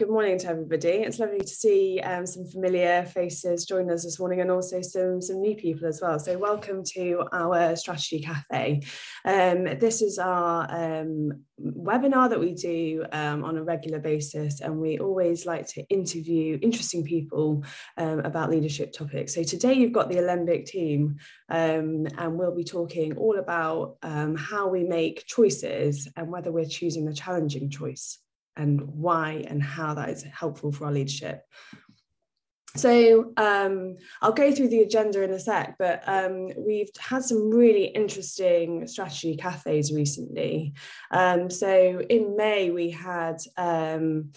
Good morning to everybody. It's lovely to see um, some familiar faces join us this morning and also some, some new people as well. So welcome to our Strategy Cafe. Um, this is our um, webinar that we do um, on a regular basis and we always like to interview interesting people um, about leadership topics. So today you've got the Alembic team um, and we'll be talking all about how we make choices and whether we're choosing the challenging choice and why and how that is helpful for our leadership. So um, I'll go through the agenda in a sec, but um, we've had some really interesting strategy cafes recently. Um, so in May, we had um,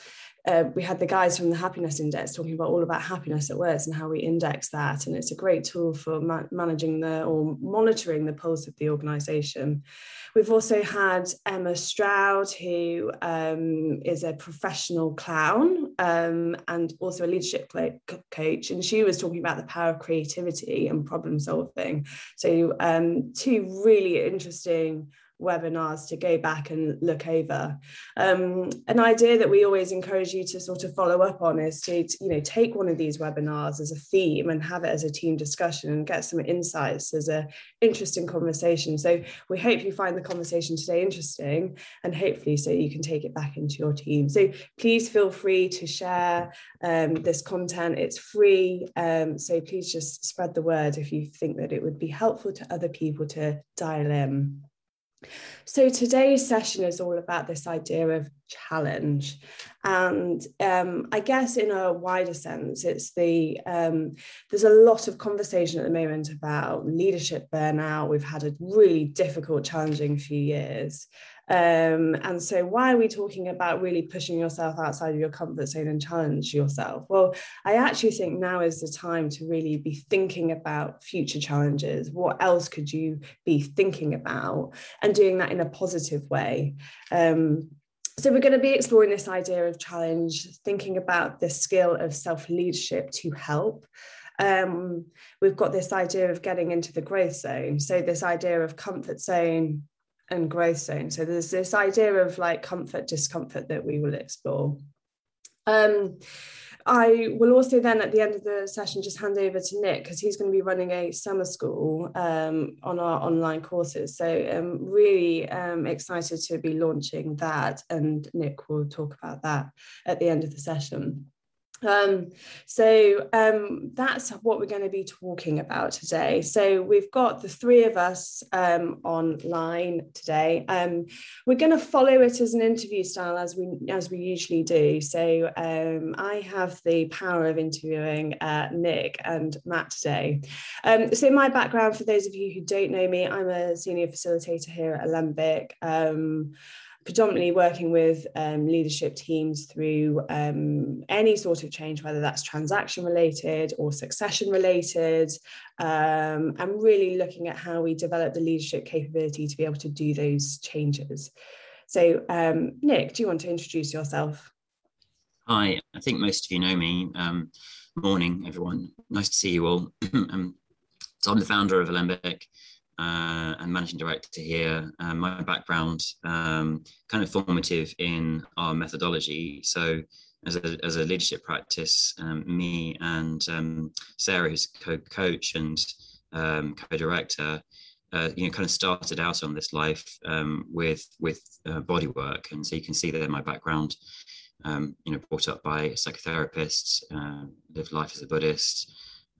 uh, we had the guys from the happiness index talking about all about happiness at work and how we index that. And it's a great tool for ma- managing the or monitoring the pulse of the organization. We've also had emma stroud who um, is a professional clown um, and also a leadership coach. And she was talking about the power of creativity and problem solving. So um, two really interesting webinars to go back and look over. Um, an idea that we always encourage you to sort of follow up on is to, you know, take one of these webinars as a theme and have it as a team discussion and get some insights as a interesting conversation. So we hope you find the conversation today interesting and hopefully so you can take it back into your team. So please feel free to share um, this content. It's free. Um, so please just spread the word if you think that it would be helpful to other people to dial in. So today's session is all about this idea of challenge. And um, I guess in a wider sense, it's the um, there's a lot of conversation at the moment about leadership burnout. We've had a really difficult, challenging few years. Um, and so, why are we talking about really pushing yourself outside of your comfort zone and challenge yourself? Well, I actually think now is the time to really be thinking about future challenges. What else could you be thinking about and doing that in a positive way? Um, so, we're going to be exploring this idea of challenge, thinking about the skill of self leadership to help. Um, we've got this idea of getting into the growth zone. So, this idea of comfort zone, and growth zone. So there's this idea of like comfort, discomfort that we will explore. Um, I will also then at the end of the session just hand over to Nick because he's going to be running a summer school um, on our online courses. So I'm really um, excited to be launching that and Nick will talk about that at the end of the session. Um, so um, that's what we're going to be talking about today. So we've got the three of us um, online today. Um, we're going to follow it as an interview style as we as we usually do. So um, I have the power of interviewing uh, Nick and Matt today. Um, so my background, for those of you who don't know me, I'm a senior facilitator here at Alembic predominantly working with um, leadership teams through um, any sort of change, whether that's transaction related or succession related, um, and really looking at how we develop the leadership capability to be able to do those changes. So, um, Nick, do you want to introduce yourself? Hi, I think most of you know me. Um, morning, everyone. Nice to see you all. Um, so I'm the founder of Alembic uh, and managing director here. Um, my background um, kind of formative in our methodology. So as a, as a leadership practice, um, me and um, Sarah, who's co-coach and um, co-director, uh, you know, kind of started out on this life um, with with uh, body work, and so you can see there my background. you know, brought up by psychotherapists, uh, lived life as a Buddhist,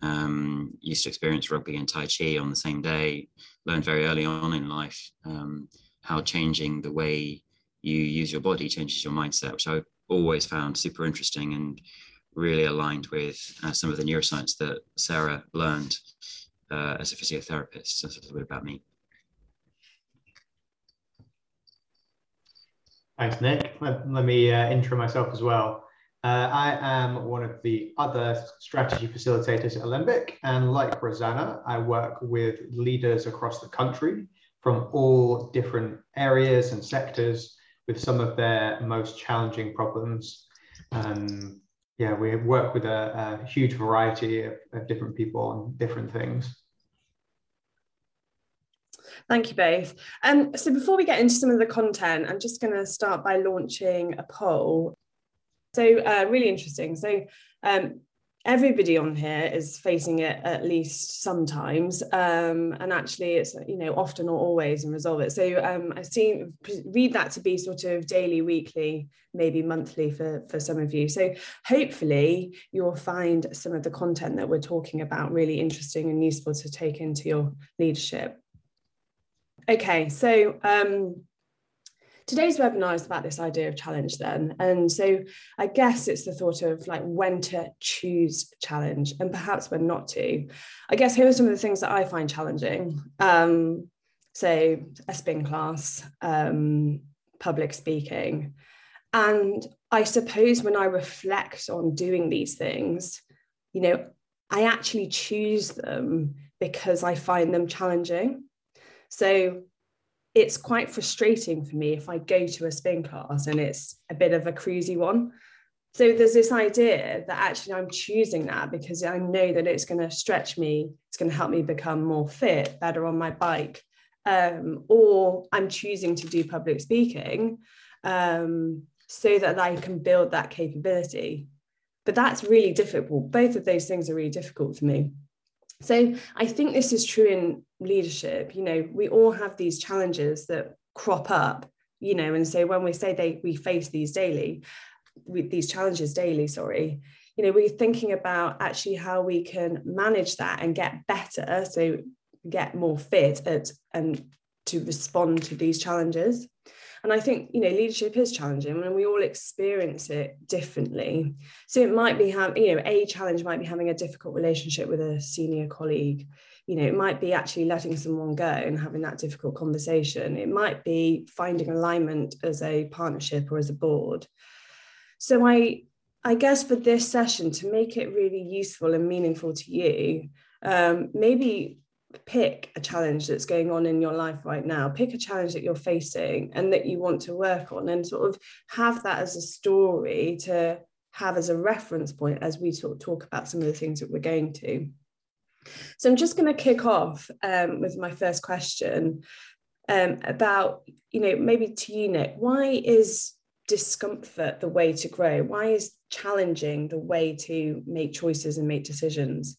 um, used to experience rugby and Tai Chi on the same day, learned very early on in life um, how changing the way you use your body changes your mindset, which I always found super interesting and really aligned with uh, some of the neuroscience that Sarah learned uh, as a physiotherapist. So that's a little bit about me. Thanks, Nick. Let, let me uh, intro myself as well. Uh, I am one of the other strategy facilitators at Alembic, and like Rosanna, I work with leaders across the country from all different areas and sectors with some of their most challenging problems. Um, yeah, we work with a, a huge variety of, of different people on different things. Thank you both. Um, so before we get into some of the content, I'm just going to start by launching a poll So uh, really interesting. So um, everybody on here is facing it at least sometimes um, and actually it's you know often or always and resolve it. So um, i've seen read that to be sort of daily weekly maybe monthly for for some of you. So hopefully you'll find some of the content that we're talking about really interesting and useful to take into your leadership. Okay so um, today's webinar is about this idea of challenge then. And so i guess it's the thought of like when to choose challenge and perhaps when not to. I guess here are some of the things that i find challenging. Um, so a spin class um, public speaking. And i suppose when i reflect on doing these things you know i actually choose them because i find them challenging. So it's quite frustrating for me if I go to a spin class and it's a bit of a cruisy one. So there's this idea that actually I'm choosing that because I know that it's going to stretch me, it's going to help me become more fit, better on my bike, um, or I'm choosing to do public speaking um, so that I can build that capability. But that's really difficult. Both of those things are really difficult for me. So I think this is true in leadership. You know, we all have these challenges that crop up, you know, and so when we say they we face these daily, with these challenges daily, sorry, you know, we're thinking about actually how we can manage that and get better. So get more fit at and to respond to these challenges. And I think, you know, leadership is challenging and we all experience it differently. So it might be having, you know, a challenge might be having a difficult relationship with a senior colleague. You know, it might be actually letting someone go and having that difficult conversation. It might be finding alignment as a partnership or as a board. So I I guess for this session, to make it really useful and meaningful to you, um, maybe pick a challenge that's going on in your life right now. Pick a challenge that you're facing and that you want to work on and sort of have that as a story to have as a reference point as we sort of talk about some of the things that we're going to. So i'm just going to kick off um, with my first question um, about you know maybe to you nick why is discomfort the way to grow? Why is challenging the way to make choices and make decisions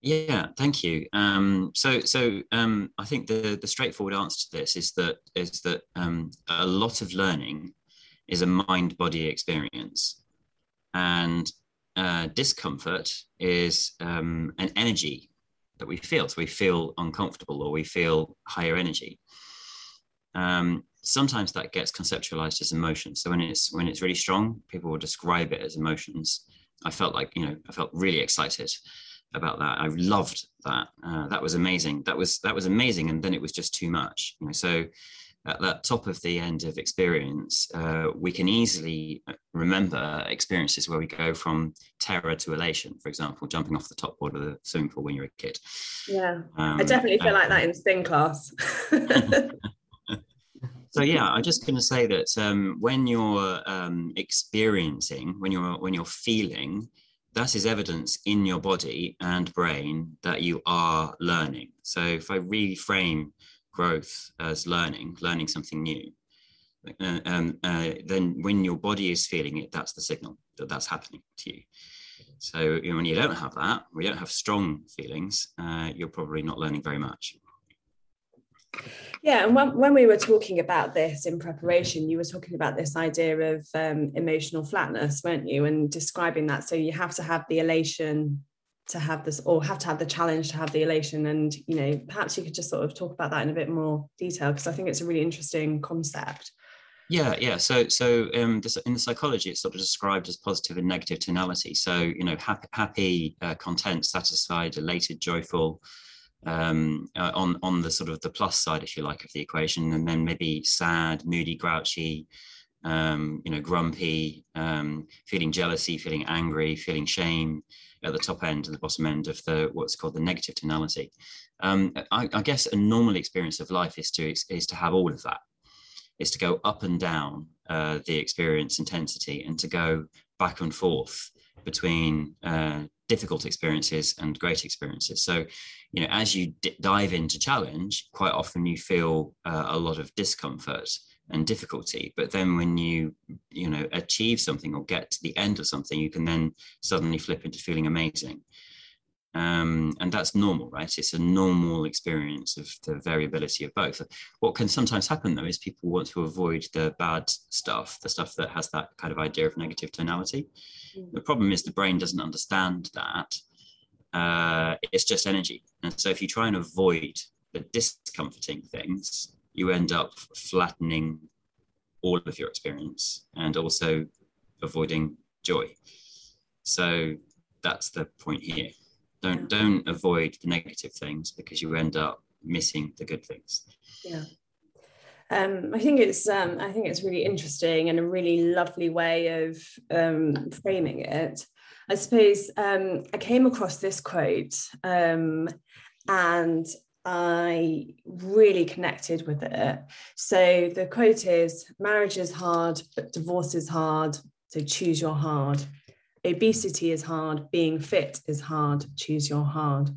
yeah, thank you. Um, so, so um, I think the the straightforward answer to this is that is that um, a lot of learning is a mind body experience, and uh, discomfort is um, an energy that we feel. So we feel uncomfortable or we feel higher energy. Um, sometimes that gets conceptualized as emotion. So when it's when it's really strong, people will describe it as emotions. I felt like you know I felt really excited about that. I loved that. Uh, that was amazing. That was that was amazing, and then it was just too much. You know, so at that top of the end of experience, uh, we can easily remember experiences where we go from terror to elation. For example, jumping off the top board of the swimming pool when you're a kid. Yeah, um, I definitely feel uh, like that in spin class. so yeah i'm just going to say that um, when you're um, experiencing when you're when you're feeling that is evidence in your body and brain that you are learning. So if I reframe growth as learning, learning something new, uh, um, uh, then when your body is feeling it, that's the signal that that's happening to you. So you know, when you don't have that, you don't have strong feelings, uh, you're probably not learning very much. Yeah, and when, when we were talking about this in preparation, you were talking about this idea of um, emotional flatness, weren't you? And describing that. So you have to have the elation to have this, or have to have the challenge to have the elation. And, you know, perhaps you could just sort of talk about that in a bit more detail, because I think it's a really interesting concept. Yeah, yeah. So, so um, in the psychology, it's sort of described as positive and negative tonality. So, you know, happy, happy uh, content, satisfied, elated, joyful, um, uh, on on the sort of the plus side, if you like, of the equation, and then maybe sad, moody, grouchy, um, you know, grumpy, um, feeling jealousy, feeling angry, feeling shame at the top end and the bottom end of the what's called the negative tonality. Um, I, I, guess a normal experience of life is to is to have all of that, is to go up and down uh, the experience intensity and to go back and forth between uh, difficult experiences and great experiences. So, you know, as you d- dive into challenge, quite often you feel uh, a lot of discomfort and difficulty. But then when you you know achieve something or get to the end of something you can then suddenly flip into feeling amazing. Um, and that's normal right? It's a normal experience of the variability of both. What can sometimes happen though is people want to avoid the bad stuff the stuff that has that kind of idea of negative tonality mm. the problem is the brain doesn't understand that uh, it's just energy and so if you try and avoid the discomforting things you end up flattening all of your experience and also avoiding joy. So that's the point here. Don't don't avoid the negative things because you end up missing the good things. Yeah. Um, I think it's um, I think it's really interesting and a really lovely way of um, framing it. I suppose um, I came across this quote um, and I really connected with it. So the quote is marriage is hard, but divorce is hard. So choose your hard. Obesity is hard. Being fit is hard. Choose your hard.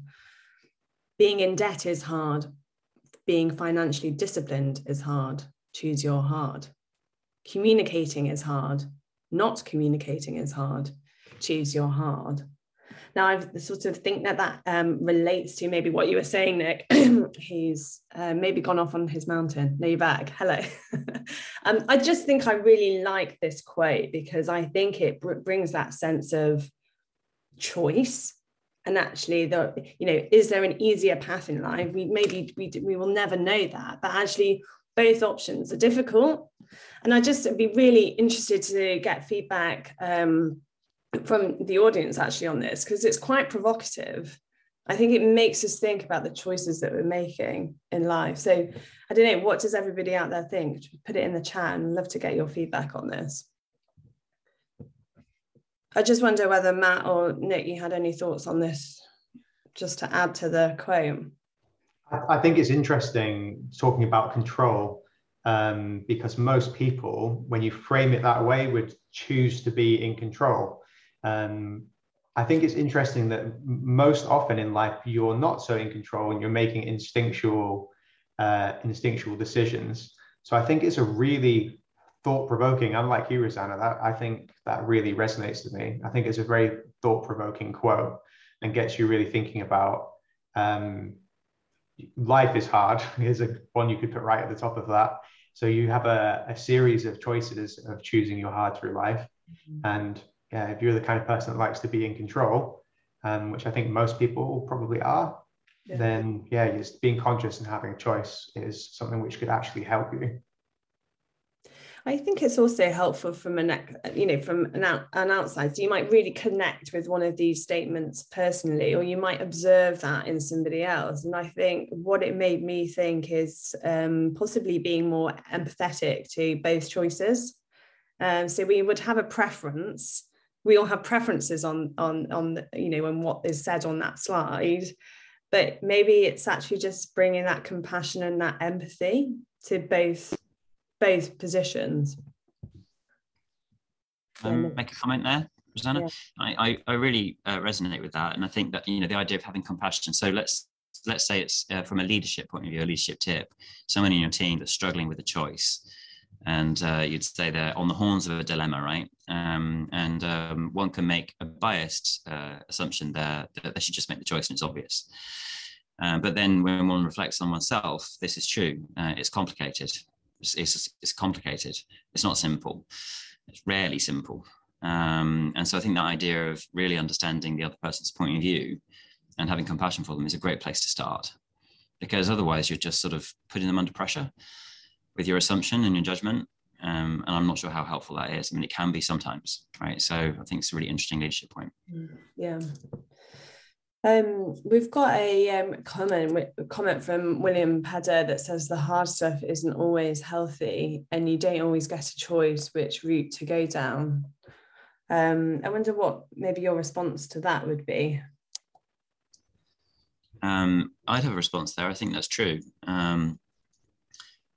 Being in debt is hard. Being financially disciplined is hard. Choose your hard. Communicating is hard. Not communicating is hard. Choose your hard. Now I sort of think that that um, relates to maybe what you were saying, Nick. He's uh, maybe gone off on his mountain. No, you're back. Hello. um, I just think I really like this quote because I think it br- brings that sense of choice and actually the you know is there an easier path in life we maybe we, we will never know that but actually both options are difficult and i just be really interested to get feedback um, from the audience actually on this because it's quite provocative. I think it makes us think about the choices that we're making in life. So I don't know, what does everybody out there think? Put it in the chat and love to get your feedback on this. I just wonder whether Matt or Nick, you had any thoughts on this, just to add to the quote. I think it's interesting talking about control um, because most people, when you frame it that way, would choose to be in control. Um, I think it's interesting that most often in life you're not so in control and you're making instinctual uh, instinctual decisions. So I think it's a really thought provoking. Unlike you, Rosanna, that I think that really resonates with me. I think it's a very thought provoking quote and gets you really thinking about um, life is hard. Here's a one you could put right at the top of that. So you have a, a series of choices of choosing your hard through life, mm-hmm. and yeah, if you're the kind of person that likes to be in control, um, which I think most people probably are, yeah. then yeah, just being conscious and having a choice is something which could actually help you. I think it's also helpful from an you know from an, out, an outside. So you might really connect with one of these statements personally, or you might observe that in somebody else. And I think what it made me think is um, possibly being more empathetic to both choices. Um, so we would have a preference we all have preferences on on on you know and what is said on that slide but maybe it's actually just bringing that compassion and that empathy to both both positions um, make a comment there Rosanna. Yeah. I, I, I really uh, resonate with that, and I think that you know the idea of having compassion. So let's let's say it's uh, from a leadership point of view, a leadership tip. Someone in your team that's struggling with a choice, and uh, you'd say they're on the horns of a dilemma, right? Um, and um, one can make a biased uh, assumption there that they should just make the choice and it's obvious. Uh, but then when one reflects on oneself, this is true. Uh, it's complicated. It's, it's, it's, complicated. It's not simple. It's rarely simple. Um, and so I think that idea of really understanding the other person's point of view and having compassion for them is a great place to start because otherwise you're just sort of putting them under pressure with your assumption and your judgment. Um, and I'm not sure how helpful that is. I mean, it can be sometimes, right? So I think it's a really interesting leadership point. Yeah. Um, we've got a um, comment comment from William Pedder that says the hard stuff isn't always healthy, and you don't always get a choice which route to go down. Um, I wonder what maybe your response to that would be. Um, I'd have a response there. I think that's true. Um,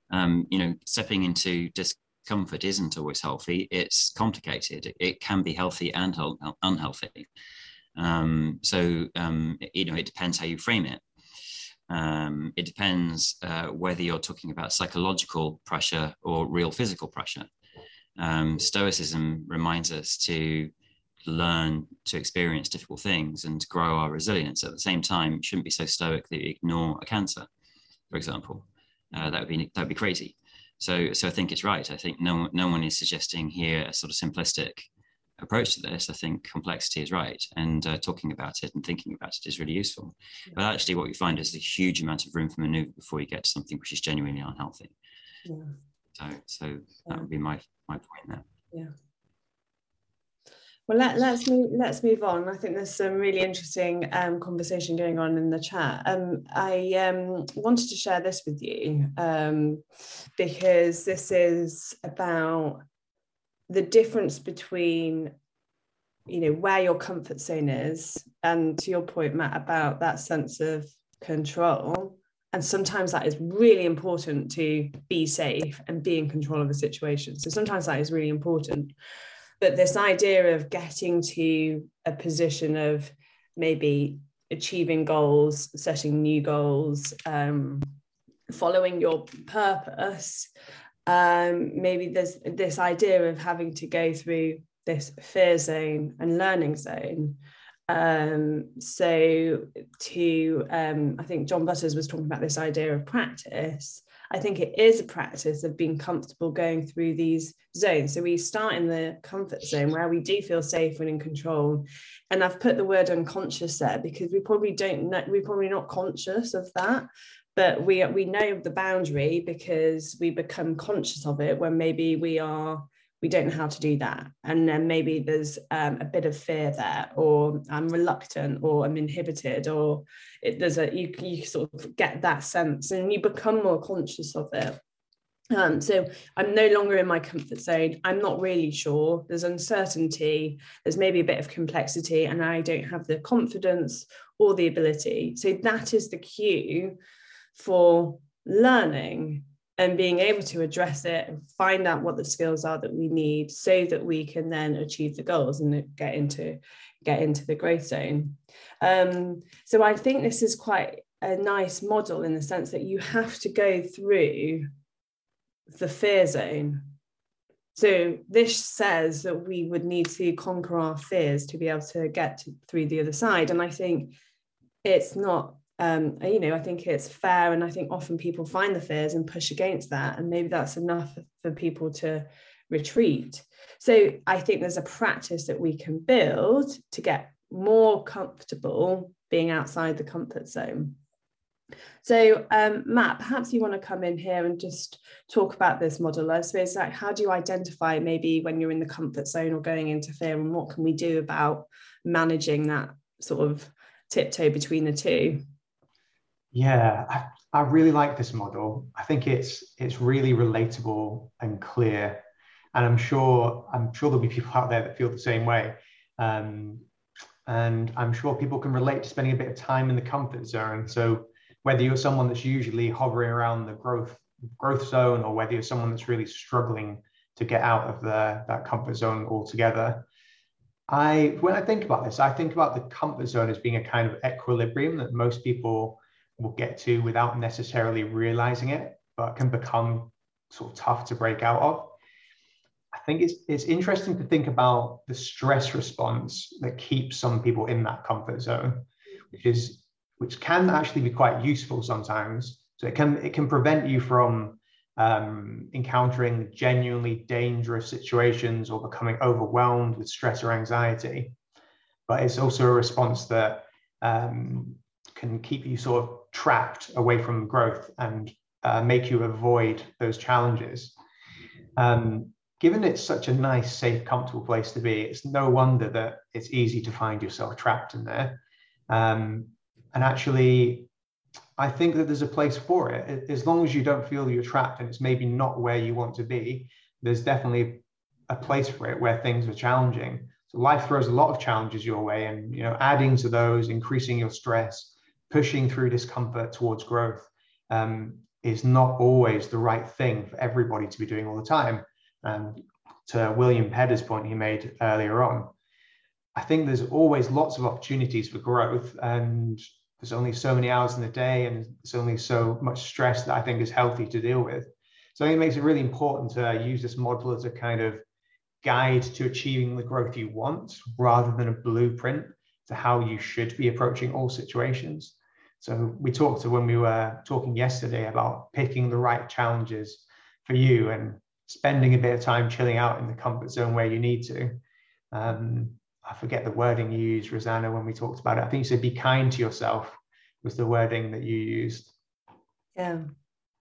um, you know, stepping into discomfort isn't always healthy. It's complicated. It can be healthy and unhealthy. Um, so, um, you know, it depends how you frame it. Um, it depends uh, whether you're talking about psychological pressure or real physical pressure. Um, Stoicism reminds us to learn to experience difficult things and grow our resilience. At the same time, shouldn't be so stoic that you ignore a cancer, for example. Uh, that would be that would be crazy. So, so I think it's right. I think no no one is suggesting here a sort of simplistic approach to this. I think complexity is right, and uh, talking about it and thinking about it is really useful. Yeah. But actually, what we find is a huge amount of room for maneuver before you get to something which is genuinely unhealthy. Yeah. So, so that would be my my point there. Yeah. Well, let, let's move, let's move on. I think there's some really interesting um, conversation going on in the chat. Um, I um, wanted to share this with you um, because this is about the difference between, you know, where your comfort zone is, and to your point, Matt, about that sense of control. And sometimes that is really important to be safe and be in control of a situation. So sometimes that is really important but this idea of getting to a position of maybe achieving goals setting new goals um, following your purpose um, maybe there's this idea of having to go through this fear zone and learning zone um, so to um, i think john butters was talking about this idea of practice I think it is a practice of being comfortable going through these zones. So we start in the comfort zone where we do feel safe and in control. And I've put the word unconscious there because we probably don't know, we're probably not conscious of that. But we we know the boundary because we become conscious of it when maybe we are we don't know how to do that and then maybe there's um, a bit of fear there or i'm reluctant or i'm inhibited or it, there's a you, you sort of get that sense and you become more conscious of it um, so I'm no longer in my comfort zone. I'm not really sure. There's uncertainty. There's maybe a bit of complexity, and I don't have the confidence or the ability. So that is the cue for learning and being able to address it and find out what the skills are that we need so that we can then achieve the goals and get into get into the growth zone. Um, so i think this is quite a nice model in the sense that you have to go through the fear zone. So this says that we would need to conquer our fears to be able to get to, through the other side. And i think it's not um, you know, I think it's fair, and I think often people find the fears and push against that, and maybe that's enough for people to retreat. So I think there's a practice that we can build to get more comfortable being outside the comfort zone. So, um, Matt, perhaps you want to come in here and just talk about this model. I suppose, like, how do you identify maybe when you're in the comfort zone or going into fear, and what can we do about managing that sort of tiptoe between the two? Yeah, I, I really like this model. I think it's it's really relatable and clear, and I'm sure I'm sure there'll be people out there that feel the same way. Um, and I'm sure people can relate to spending a bit of time in the comfort zone. So whether you're someone that's usually hovering around the growth growth zone, or whether you're someone that's really struggling to get out of the, that comfort zone altogether, I when I think about this, I think about the comfort zone as being a kind of equilibrium that most people will get to without necessarily realizing it, but can become sort of tough to break out of. I think it's it's interesting to think about the stress response that keeps some people in that comfort zone, which is which can actually be quite useful sometimes. So it can it can prevent you from um, encountering genuinely dangerous situations or becoming overwhelmed with stress or anxiety. But it's also a response that um, can keep you sort of trapped away from growth and uh, make you avoid those challenges. Um, given it's such a nice, safe, comfortable place to be, it's no wonder that it's easy to find yourself trapped in there. Um, and actually, I think that there's a place for it. As long as you don't feel you're trapped and it's maybe not where you want to be, there's definitely a place for it where things are challenging. So life throws a lot of challenges your way, and you know, adding to those, increasing your stress, pushing through discomfort towards growth um, is not always the right thing for everybody to be doing all the time. And to William Pedder's point he made earlier on, I think there's always lots of opportunities for growth. And there's only so many hours in the day and there's only so much stress that I think is healthy to deal with. So I think it makes it really important to use this model as a kind of guide to achieving the growth you want rather than a blueprint to how you should be approaching all situations. So we talked to when we were talking yesterday about picking the right challenges for you and spending a bit of time chilling out in the comfort zone where you need to. Um, I forget the wording you used, Rosanna, when we talked about it. I think you said be kind to yourself was the wording that you used. Yeah.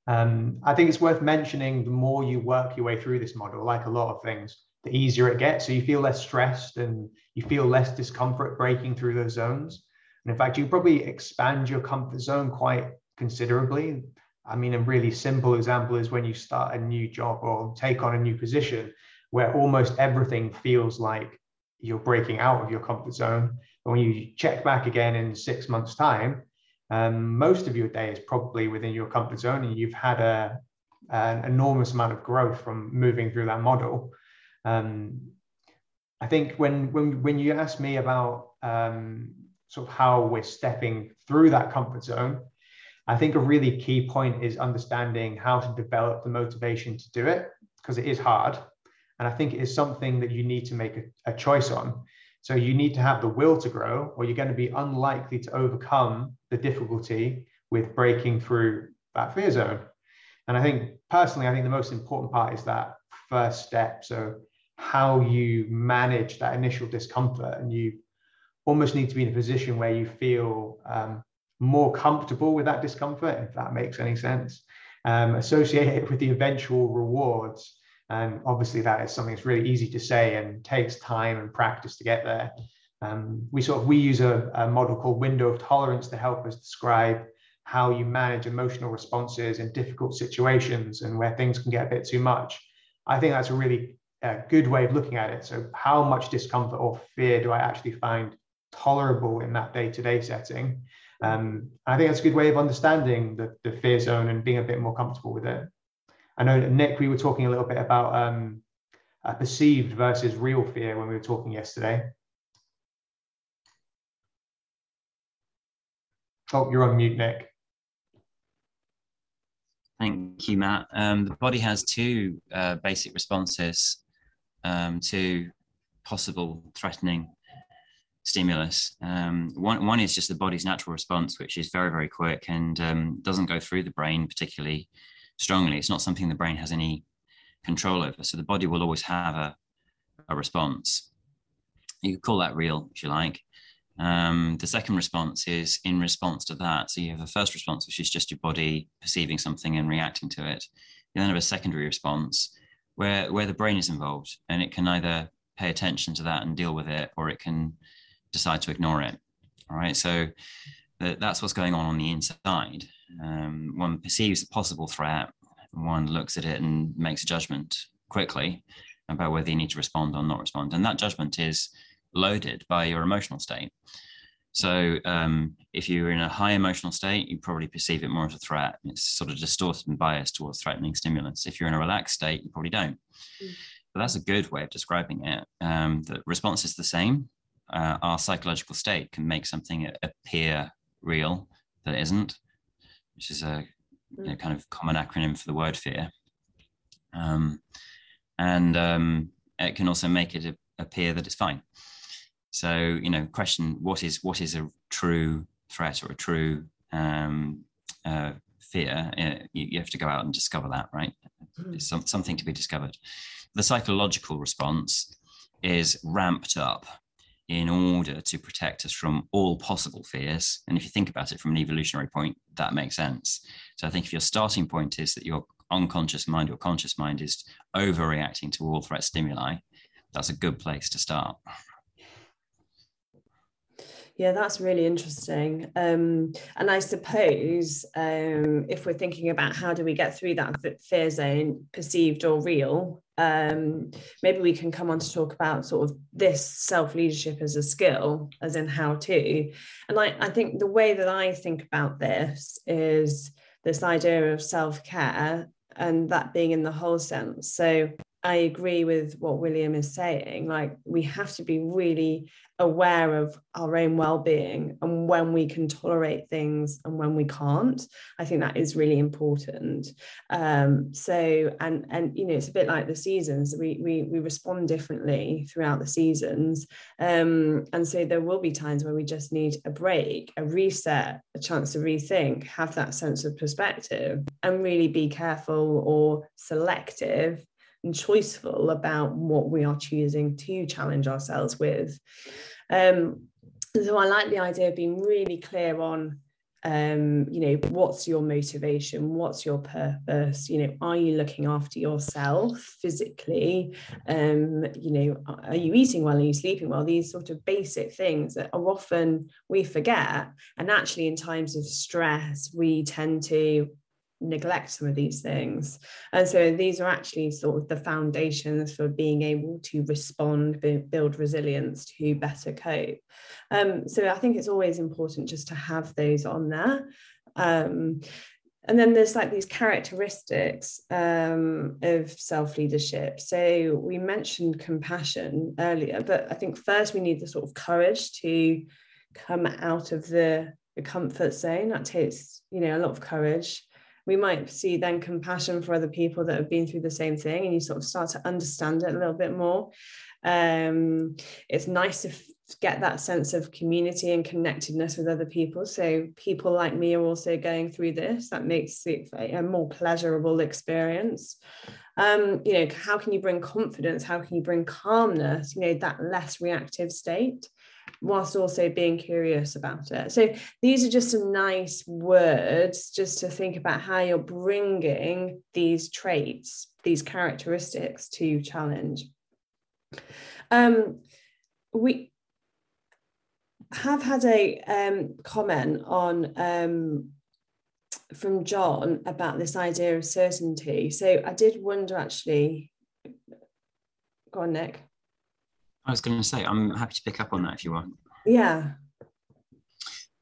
Um, I think it's worth mentioning the more you work your way through this model, like a lot of things, the easier it gets. So you feel less stressed and you feel less discomfort breaking through those zones. And in fact, you probably expand your comfort zone quite considerably. I mean, a really simple example is when you start a new job or take on a new position where almost everything feels like you're breaking out of your comfort zone. But when you check back again in six months' time, um, most of your day is probably within your comfort zone and you've had a, an enormous amount of growth from moving through that model. Um, I think when, when, when you ask me about um, sort of how we're stepping through that comfort zone, I think a really key point is understanding how to develop the motivation to do it because it is hard. And I think it is something that you need to make a, a choice on. So you need to have the will to grow, or you're going to be unlikely to overcome the difficulty with breaking through that fear zone. And I think personally, I think the most important part is that first step. So how you manage that initial discomfort, and you almost need to be in a position where you feel um, more comfortable with that discomfort, if that makes any sense. Um, associate it with the eventual rewards. And obviously, that is something that's really easy to say and takes time and practice to get there. Um, we sort of we use a, a model called window of tolerance to help us describe how you manage emotional responses in difficult situations and where things can get a bit too much. I think that's a really uh, good way of looking at it. So, how much discomfort or fear do I actually find tolerable in that day to day setting? Um, I think that's a good way of understanding the, the fear zone and being a bit more comfortable with it. I know, Nick, we were talking a little bit about um, perceived versus real fear when we were talking yesterday. Oh, you're on mute, Nick. Thank you, Matt. Um, the body has two uh, basic responses um, to possible threatening stimulus. Um, one, one is just the body's natural response, which is very, very quick and um, doesn't go through the brain particularly strongly. It's not something the brain has any control over. So the body will always have a, a response. You could call that real, if you like. Um, the second response is in response to that. So you have a first response, which is just your body perceiving something and reacting to it. You then have a secondary response where, where the brain is involved and it can either pay attention to that and deal with it, or it can decide to ignore it. All right. So that's what's going on on the inside. Um, one perceives a possible threat, one looks at it and makes a judgment quickly about whether you need to respond or not respond. And that judgment is loaded by your emotional state. So um, if you're in a high emotional state, you probably perceive it more as a threat. It's sort of distorted and biased towards threatening stimulus. If you're in a relaxed state, you probably don't. Mm. But that's a good way of describing it. Um, the response is the same. Uh, our psychological state can make something appear real that isn't, which is a you know, mm. kind of common acronym for the word fear. Um, and um, it can also make it appear that it's fine. So you know, question what is what is a true threat or a true um, uh, fear? You, you, have to go out and discover that, right? Mm. It's some, something to be discovered. The psychological response is ramped up in order to protect us from all possible fears. And if you think about it from an evolutionary point, that makes sense. So I think if your starting point is that your unconscious mind or conscious mind is overreacting to all threat stimuli, that's a good place to start. Yeah, that's really interesting. Um, and I suppose um, if we're thinking about how do we get through that fear zone, perceived or real, um, maybe we can come on to talk about sort of this self leadership as a skill, as in how to. And I, I think the way that I think about this is this idea of self care and that being in the whole sense. So I agree with what William is saying. Like, we have to be really aware of our own well-being and when we can tolerate things and when we can't. I think that is really important. Um, so and and you know it's a bit like the seasons. We we, we respond differently throughout the seasons. Um, and so there will be times where we just need a break a reset a chance to rethink have that sense of perspective and really be careful or selective and choiceful about what we are choosing to challenge ourselves with. Um, so I like the idea of being really clear on um, you know, what's your motivation? What's your purpose? You know, are you looking after yourself physically? Um, you know, are you eating well? Are you sleeping well? These sort of basic things that are often we forget. And actually, in times of stress, we tend to neglect some of these things. And so these are actually sort of the foundations for being able to respond, build resilience to better cope. Um, so I think it's always important just to have those on there. Um, and then there's like these characteristics um, of self leadership. So we mentioned compassion earlier, but I think first we need the sort of courage to come out of the, the comfort zone. That takes, you know, a lot of courage we might see then compassion for other people that have been through the same thing and you sort of start to understand it a little bit more. Um, it's nice to get that sense of community and connectedness with other people. So people like me are also going through this. That makes it a more pleasurable experience. Um, you know how can you bring confidence? How can you bring calmness? You know that less reactive state whilst also being curious about it. So these are just some nice words just to think about how you're bringing these traits, these characteristics to challenge. Um, we have had a um, comment on um, from John about this idea of certainty. So I did wonder actually. Go on, Nick. I was going to say, I'm happy to pick up on that if you want. Yeah.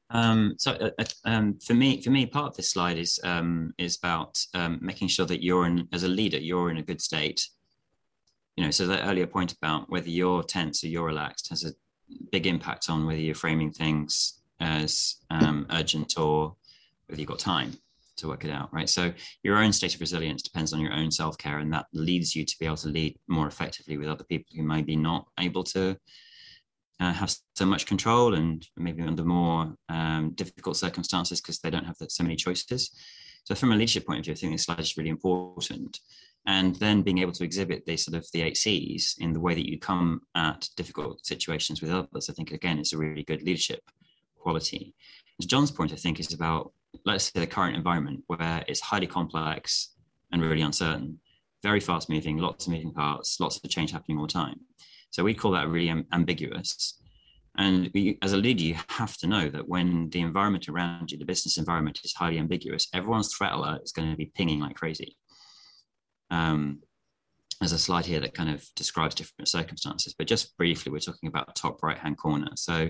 Um, so uh, uh, um, for me, for me, part of this slide is um, is about um, making sure that you're in as a leader, you're in a good state. You know, so that earlier point about whether you're tense or you're relaxed has a big impact on whether you're framing things as um, urgent or whether you've got time to work it out, right? So your own state of resilience depends on your own self care, and that leads you to be able to lead more effectively with other people who might be not able to uh, have so much control and maybe under more um, difficult circumstances because they don't have so many choices. So from a leadership point of view, I think this slide is really important. And then being able to exhibit the sort of the eight C's in the way that you come at difficult situations with others, I think again is a really good leadership quality. John's point, I think is about let's say the current environment where it's highly complex and really uncertain, very fast moving, lots of moving parts, lots of change happening all the time. So we call that really am- ambiguous. And as a leader, you have to know that when the environment around you, the business environment is highly ambiguous, everyone's threat alert is going to be pinging like crazy. Um, there's a slide here that kind of describes different circumstances, but just briefly, we're talking about top right hand corner. So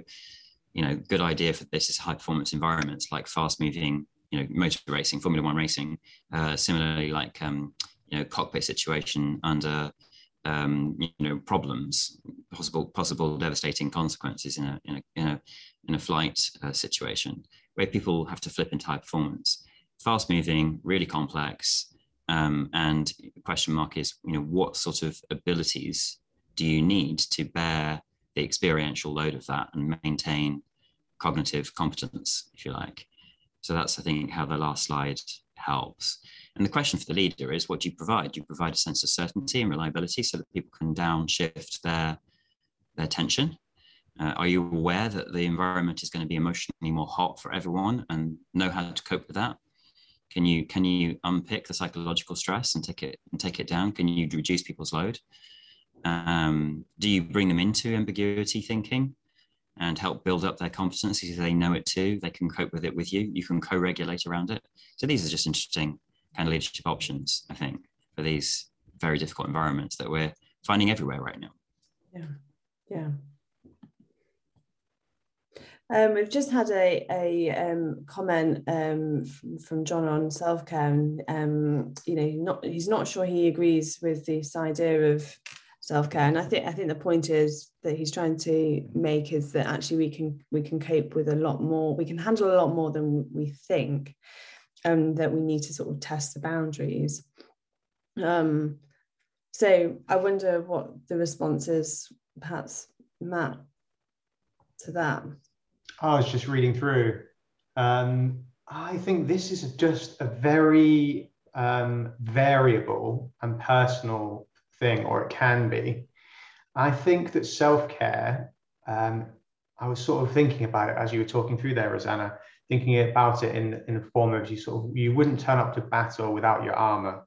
you know, good idea for this is high performance environments like fast moving, you know, motor racing, Formula One racing. Uh, similarly, like um, you know, cockpit situation under um, you know problems, possible possible devastating consequences in a in a in a, in a flight uh, situation where people have to flip into high performance. Fast moving, really complex, um, and question mark is, you know, what sort of abilities do you need to bear the experiential load of that and maintain cognitive competence, if you like. So that's, I think, how the last slide helps. And the question for the leader is what do you provide? Do you provide a sense of certainty and reliability so that people can downshift their, their tension? Uh, are you aware that the environment is going to be emotionally more hot for everyone and know how to cope with that? Can you can you unpick the psychological stress and take it and take it down? Can you reduce people's load? Um, do you bring them into ambiguity thinking and help build up their competencies so they know it too? They can cope with it with you. You can co regulate around it. So these are just interesting kind of leadership options, I think, for these very difficult environments that we're finding everywhere right now. Yeah. Yeah. Um, we've just had a, a um, comment um, from, from, John on self care, and um, you know, not he's not sure he agrees with this idea of self care. And I think I think the point is that he's trying to make is that actually we can we can cope with a lot more, we can handle a lot more than we think, and that we need to sort of test the boundaries. Um, so I wonder what the response is, perhaps Matt, to that. I was just reading through. Um, I think this is just a very um, variable and personal thing, or it can be. I think that self care, um, I was sort of thinking about it as you were talking through there, Rosanna, thinking about it in, in the form of you sort of, you wouldn't turn up to battle without your armor.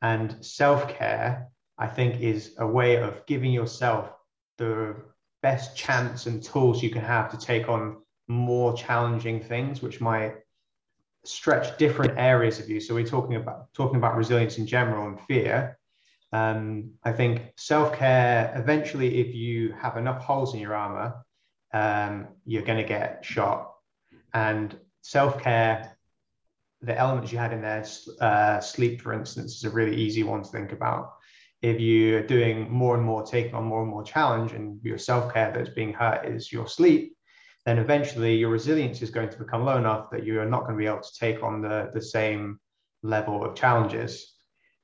And self care, I think, is a way of giving yourself the best chance and tools you can have to take on more challenging things, which might stretch different areas of you. So we're talking about talking about resilience in general and fear. Um, I think self care. Eventually, if you have enough holes in your armor, um, you're going to get shot. And self care, the elements you had in there, uh, sleep, for instance, is a really easy one to think about if you're doing more and more, taking on more and more challenge, and your self care that's being hurt is your sleep, then eventually your resilience is going to become low enough that you are not going to be able to take on the, the same level of challenges.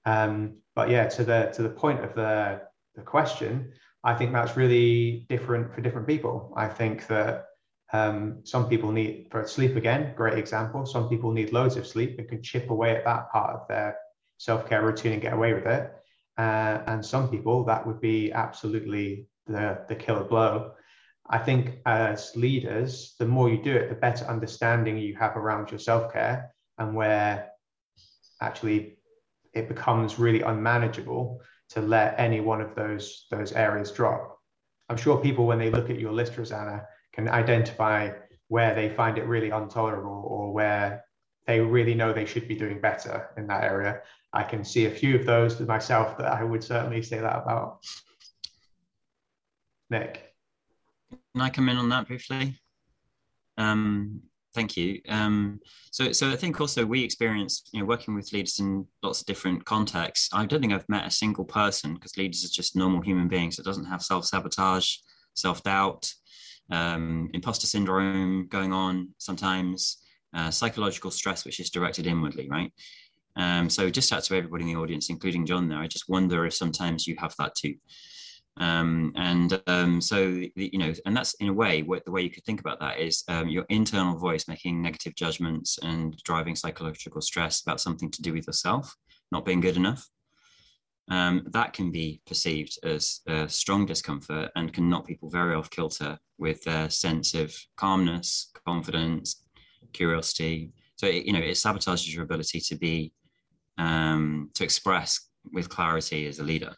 Um, but yeah, to the to the point of the, the question, I think that's really different for different people. I think that um, some people need for sleep again, great example. Some people need loads of sleep and can chip away at that part of their self care routine and get away with it. Uh, and some people that would be absolutely the, the killer blow. I think as leaders, the more you do it, the better understanding you have around your self care and where actually it becomes really unmanageable to let any one of those those areas drop. I'm sure people, when they look at your list, Rosanna, can identify where they find it really intolerable or where they really know they should be doing better in that area. I can see a few of those to myself that I would certainly say that about. Nick. Can I come in on that briefly? Um, thank you. Um, so, so I think also we experience, you know, working with leaders in lots of different contexts. I don't think I've met a single person because leaders are just normal human beings It doesn't have self sabotage, self doubt, um, imposter syndrome going on sometimes, uh, psychological stress which is directed inwardly, right? Um, so just out to everybody in the audience, including John there, I just wonder if sometimes you have that too. Um, and um, so, you know, and that's in a way what the way you could think about that is um, your internal voice making negative judgments and driving psychological stress about something to do with yourself, not being good enough. Um, that can be perceived as a strong discomfort and can knock people very off kilter with their sense of calmness, confidence, curiosity. So, it, you know, it sabotages your ability to be um, to express with clarity as a leader.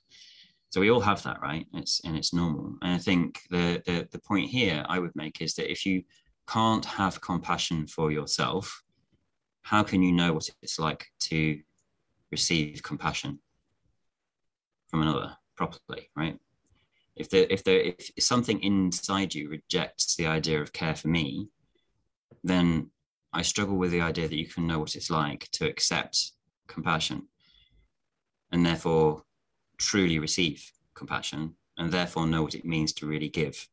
So we all have that, right? It's and it's normal. And I think the, the the point here I would make is that if you can't have compassion for yourself, how can you know what it's like to receive compassion from another properly, right? If the if there if something inside you rejects the idea of care for me, then I struggle with the idea that you can know what it's like to accept compassion and therefore truly receive compassion and therefore know what it means to really give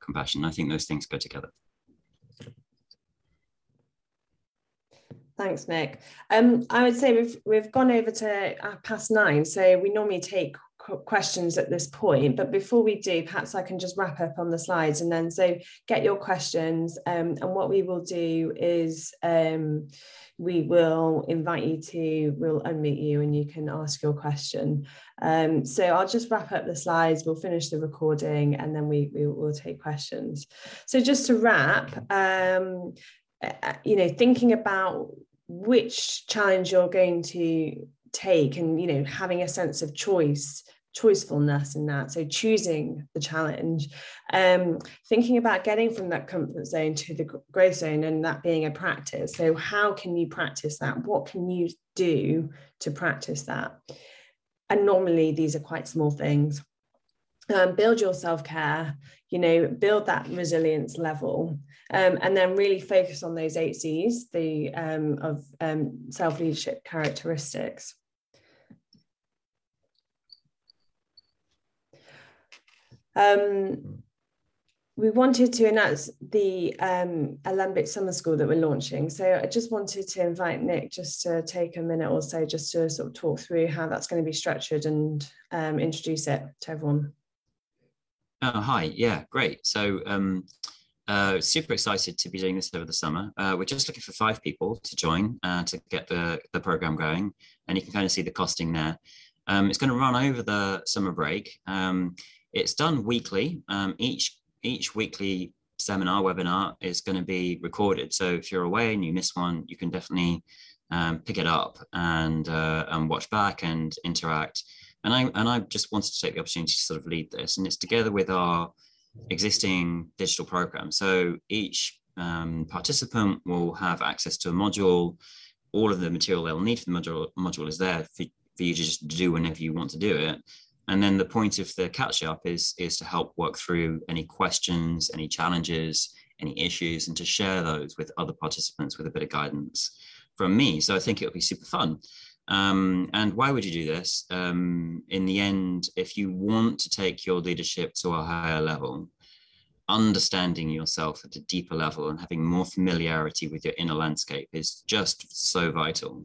compassion. I think those things go together. Thanks, Nick. Um, I would say we've we've gone over to past nine, so we normally take questions at this point. But before we do, perhaps I can just wrap up on the slides and then so get your questions. Um, and what we will do is um, we will invite you to, we'll unmute you and you can ask your question. Um, so I'll just wrap up the slides, we'll finish the recording and then we, we will take questions. So just to wrap, um, you know, thinking about which challenge you're going to take and you know having a sense of choice choicefulness in that. So choosing the challenge, um, thinking about getting from that comfort zone to the growth zone and that being a practice. So how can you practice that? What can you do to practice that? And normally these are quite small things. um, build your self-care you know build that resilience level um, and then really focus on those eight c's the um, of um, self-leadership characteristics um, we wanted to announce the um, Alembic Summer School that we're launching. So I just wanted to invite Nick just to take a minute or so just to sort of talk through how that's going to be structured and um, introduce it to everyone. Oh, hi. Yeah, great. So um, uh, super excited to be doing this over the summer. Uh, we're just looking for five people to join uh, to get the, the program going. And you can kind of see the costing there. Um, it's going to run over the summer break. Um, it's done weekly. Um, each each weekly seminar webinar is going to be recorded. So if you're away and you miss one, you can definitely um, pick it up and uh, and watch back and interact. And I and I just wanted to take the opportunity to sort of lead this, and it's together with our existing digital program. So each um, participant will have access to a module. All of the material they'll need for the module, module is there for, for you to just do whenever you want to do it. And then the point of the catch up is, is to help work through any questions, any challenges, any issues, and to share those with other participants with a bit of guidance from me. So I think it'll be super fun. Um, and why would you do this? Um, in the end, if you want to take your leadership to a higher level, understanding yourself at a deeper level and having more familiarity with your inner landscape is just so vital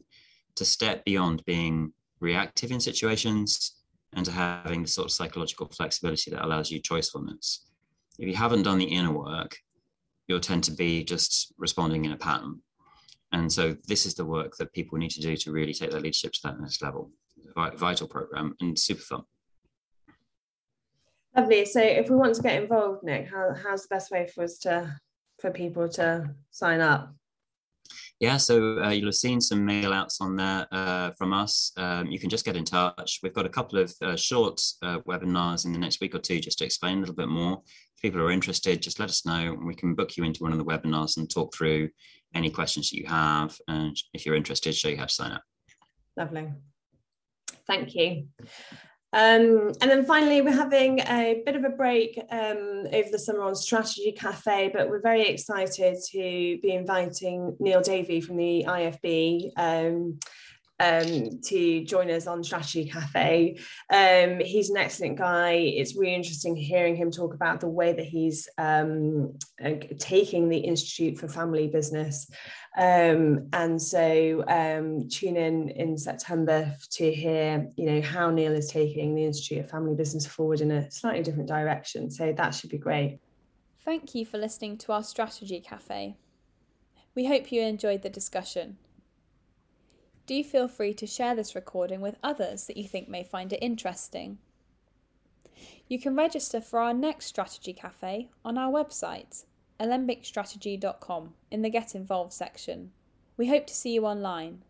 to step beyond being reactive in situations and to having the sort of psychological flexibility that allows you choicefulness. If you haven't done the inner work, you'll tend to be just responding in a pattern. And so this is the work that people need to do to really take their leadership to that next level. Vital program and super fun. Lovely. So if we want to get involved, Nick, how, how's the best way for us to for people to sign up? Yeah, so uh, you'll have seen some mail outs on there uh, from us. Um, you can just get in touch. We've got a couple of uh, short uh, webinars in the next week or two just to explain a little bit more. If people are interested, just let us know and we can book you into one of the webinars and talk through any questions that you have. And if you're interested, show you how to sign up. Lovely. Thank you. Um, and then finally, we're having a bit of a break um, over the summer on Strategy Cafe, but we're very excited to be inviting Neil Davey from the IFB um, um, to join us on Strategy Cafe. Um, he's an excellent guy. It's really interesting hearing him talk about the way that he's um, uh, taking the Institute for Family Business. Um, and so um, tune in in September to hear, you know, how Neil is taking the Institute of Family Business forward in a slightly different direction. So that should be great. Thank you for listening to our Strategy Cafe. We hope you enjoyed the discussion do feel free to share this recording with others that you think may find it interesting. You can register for our next Strategy Cafe on our website, alembicstrategy.com, in the Get Involved section. We hope to see you online.